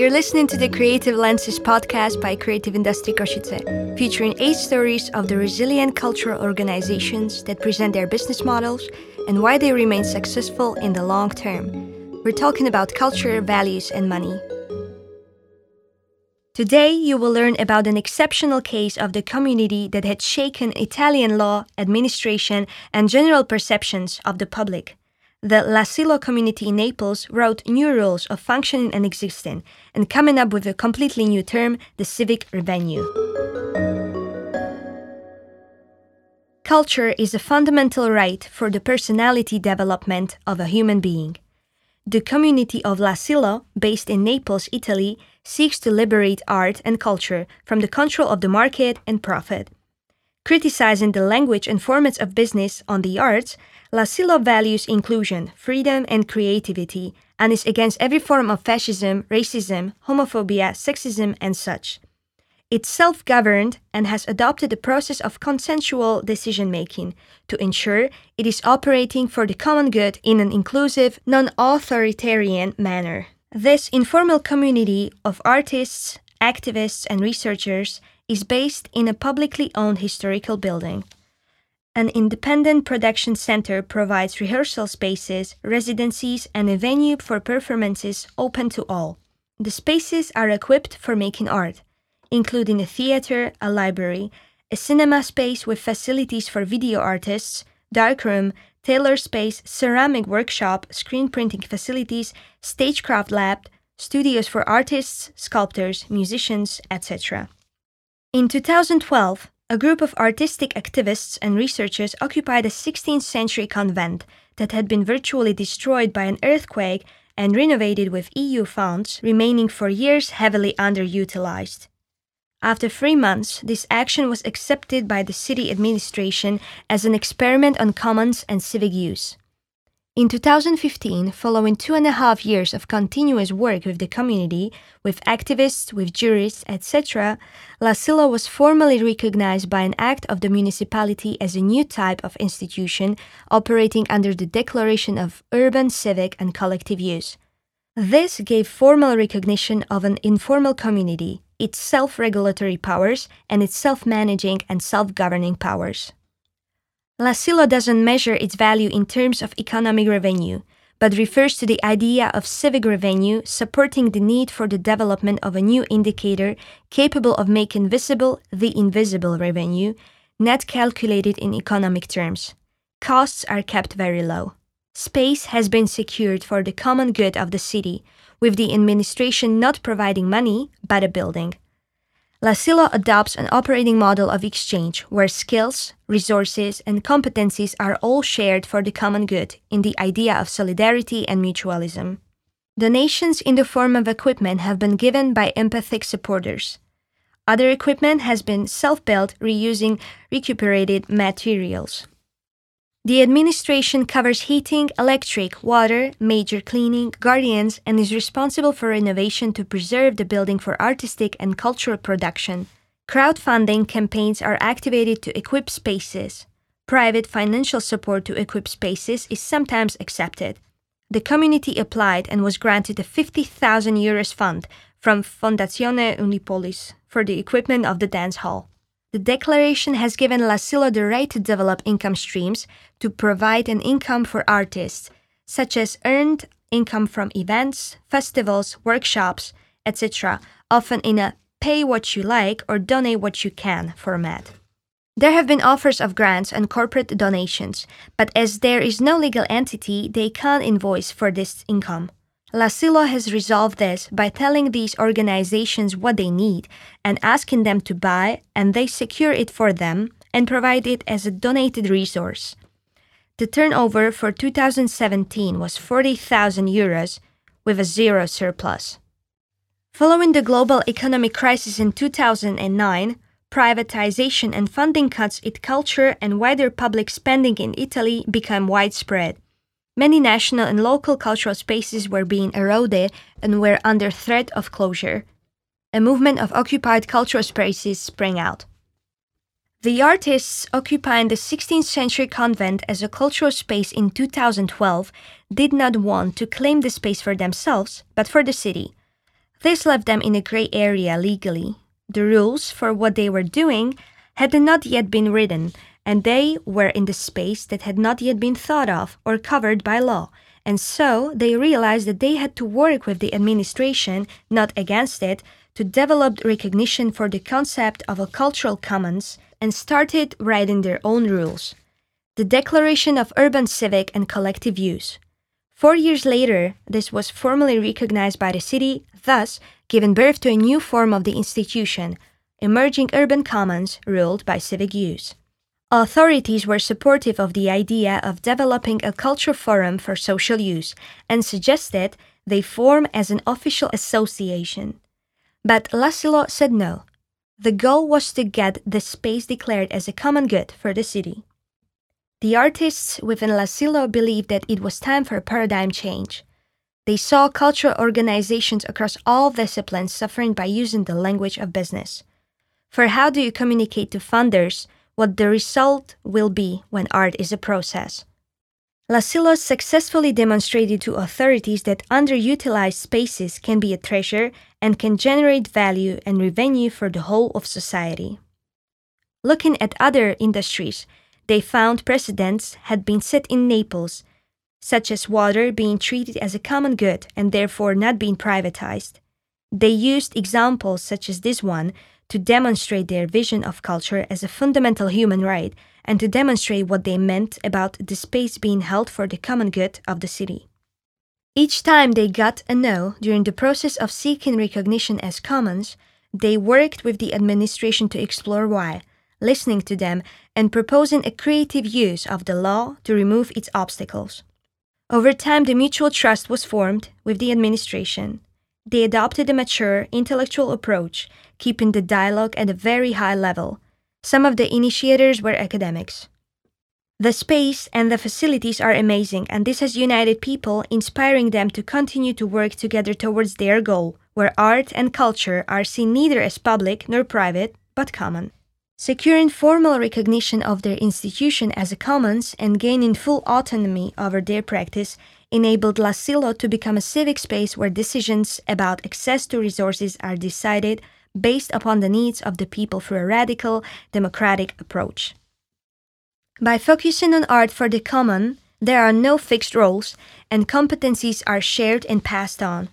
You're listening to the Creative Lenses podcast by Creative Industry Košice, featuring eight stories of the resilient cultural organizations that present their business models and why they remain successful in the long term. We're talking about culture, values, and money. Today, you will learn about an exceptional case of the community that had shaken Italian law, administration, and general perceptions of the public. The L'Asilo community in Naples wrote new rules of functioning and existing, and coming up with a completely new term, the civic revenue. Culture is a fundamental right for the personality development of a human being. The community of L'Asilo, based in Naples, Italy, seeks to liberate art and culture from the control of the market and profit. Criticizing the language and formats of business on the arts, L'Asilo values inclusion, freedom, and creativity, and is against every form of fascism, racism, homophobia, sexism, and such. It's self governed and has adopted a process of consensual decision making to ensure it is operating for the common good in an inclusive, non authoritarian manner. This informal community of artists, activists, and researchers is based in a publicly owned historical building. An independent production center provides rehearsal spaces, residencies, and a venue for performances open to all. The spaces are equipped for making art, including a theater, a library, a cinema space with facilities for video artists, darkroom, tailor space, ceramic workshop, screen printing facilities, stagecraft lab, studios for artists, sculptors, musicians, etc. In 2012, a group of artistic activists and researchers occupied a 16th century convent that had been virtually destroyed by an earthquake and renovated with EU funds, remaining for years heavily underutilized. After three months, this action was accepted by the city administration as an experiment on commons and civic use. In 2015, following two and a half years of continuous work with the community, with activists, with jurists, etc., L'Asilo was formally recognized by an act of the municipality as a new type of institution operating under the Declaration of Urban, Civic, and Collective Use. This gave formal recognition of an informal community, its self regulatory powers, and its self managing and self governing powers. L'Asilo doesn't measure its value in terms of economic revenue, but refers to the idea of civic revenue supporting the need for the development of a new indicator capable of making visible the invisible revenue, net calculated in economic terms. Costs are kept very low. Space has been secured for the common good of the city, with the administration not providing money but a building. L'Asilo adopts an operating model of exchange where skills, resources, and competencies are all shared for the common good in the idea of solidarity and mutualism. Donations in the form of equipment have been given by empathic supporters. Other equipment has been self built reusing recuperated materials. The administration covers heating, electric, water, major cleaning, guardians, and is responsible for renovation to preserve the building for artistic and cultural production. Crowdfunding campaigns are activated to equip spaces. Private financial support to equip spaces is sometimes accepted. The community applied and was granted a 50,000 euros fund from Fondazione Unipolis for the equipment of the dance hall. The declaration has given L'Asilo the right to develop income streams to provide an income for artists, such as earned income from events, festivals, workshops, etc., often in a pay what you like or donate what you can format. There have been offers of grants and corporate donations, but as there is no legal entity, they can't invoice for this income. L'Asilo has resolved this by telling these organizations what they need and asking them to buy, and they secure it for them and provide it as a donated resource. The turnover for 2017 was 40,000 euros with a zero surplus. Following the global economic crisis in 2009, privatization and funding cuts in culture and wider public spending in Italy became widespread. Many national and local cultural spaces were being eroded and were under threat of closure. A movement of occupied cultural spaces sprang out. The artists occupying the 16th century convent as a cultural space in 2012 did not want to claim the space for themselves, but for the city. This left them in a gray area legally. The rules for what they were doing had not yet been written, and they were in the space that had not yet been thought of or covered by law. And so they realized that they had to work with the administration, not against it, to develop recognition for the concept of a cultural commons and started writing their own rules. The Declaration of Urban Civic and Collective Use. Four years later, this was formally recognized by the city, thus giving birth to a new form of the institution, emerging urban commons ruled by civic use. Authorities were supportive of the idea of developing a culture forum for social use and suggested they form as an official association. But L'Asilo said no. The goal was to get the space declared as a common good for the city. The artists within L'Asilo believed that it was time for a paradigm change. They saw cultural organizations across all disciplines suffering by using the language of business. For how do you communicate to funders what the result will be when art is a process. L'Asilo successfully demonstrated to authorities that underutilized spaces can be a treasure and can generate value and revenue for the whole of society. Looking at other industries, they found precedents had been set in Naples, such as water being treated as a common good and therefore not being privatized. They used examples such as this one to demonstrate their vision of culture as a fundamental human right and to demonstrate what they meant about the space being held for the common good of the city. Each time they got a no during the process of seeking recognition as commons, they worked with the administration to explore why, listening to them, and proposing a creative use of the law to remove its obstacles. Over time, the mutual trust was formed with the administration. They adopted a mature, intellectual approach keeping the dialogue at a very high level. Some of the initiators were academics. The space and the facilities are amazing, and this has united people, inspiring them to continue to work together towards their goal, where art and culture are seen neither as public nor private, but common. Securing formal recognition of their institution as a commons and gaining full autonomy over their practice enabled L'Asilo to become a civic space where decisions about access to resources are decided based upon the needs of the people through a radical, democratic approach. By focusing on art for the common, there are no fixed roles, and competencies are shared and passed on.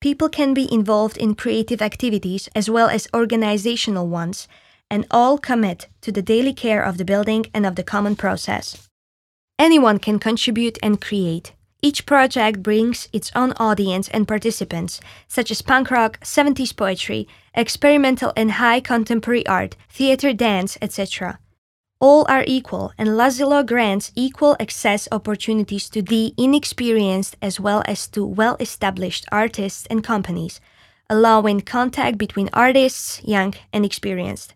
People can be involved in creative activities as well as organizational ones, and all commit to the daily care of the building and of the common process. Anyone can contribute and create. Each project brings its own audience and participants, such as punk rock, 70s poetry, experimental and high contemporary art, theater, dance, etc. All are equal, and L'Asilo grants equal access opportunities to the inexperienced as well as to well established artists and companies, allowing contact between artists, young and experienced.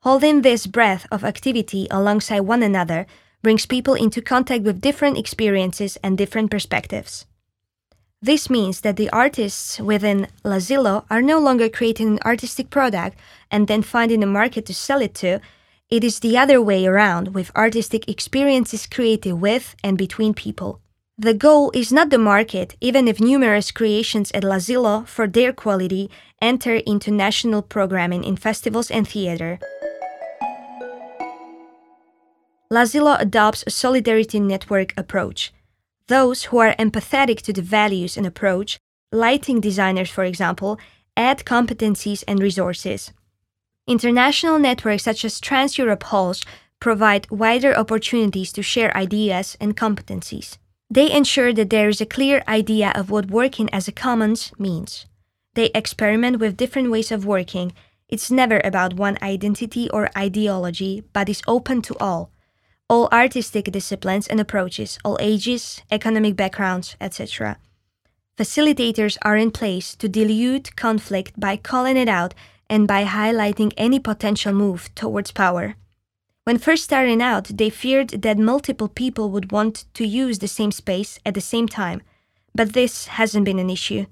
Holding this breadth of activity alongside one another brings people into contact with different experiences and different perspectives. This means that the artists within L'Asilo are no longer creating an artistic product and then finding a market to sell it to. It is the other way around, with artistic experiences created with and between people. The goal is not the market, even if numerous creations at L'Asilo, for their quality, enter into national programming in festivals and theater. L'Asilo adopts a solidarity network approach. Those who are empathetic to the values and approach, lighting designers, for example, add competencies and resources. International networks such as Trans Europe Halls provide wider opportunities to share ideas and competencies. They ensure that there is a clear idea of what working as a commons means. They experiment with different ways of working. It's never about one identity or ideology, but is open to all, all artistic disciplines and approaches, all ages, economic backgrounds, etc. Facilitators are in place to dilute conflict by calling it out and by highlighting any potential move towards power. When first starting out, they feared that multiple people would want to use the same space at the same time, but this hasn't been an issue.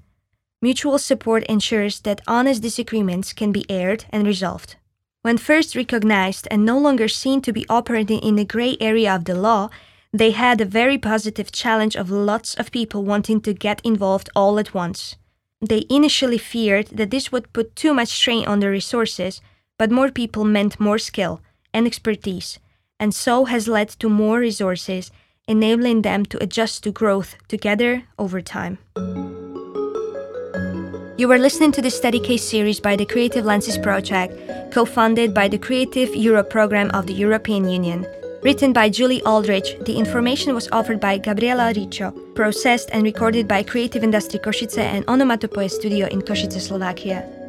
Mutual support ensures that honest disagreements can be aired and resolved. When first recognized and no longer seen to be operating in the gray area of the law, they had a very positive challenge of lots of people wanting to get involved all at once. They initially feared that this would put too much strain on their resources, but more people meant more skill and expertise, and so has led to more resources, enabling them to adjust to growth together over time. You are listening to the Study Case series by the Creative Lenses Project, co funded by the Creative Europe program of the European Union. Written by Julie Aldrich, the information was offered by Gabriela Riccio, processed and recorded by Creative Industry Košice and Onomatopoe Studio in Košice, Slovakia.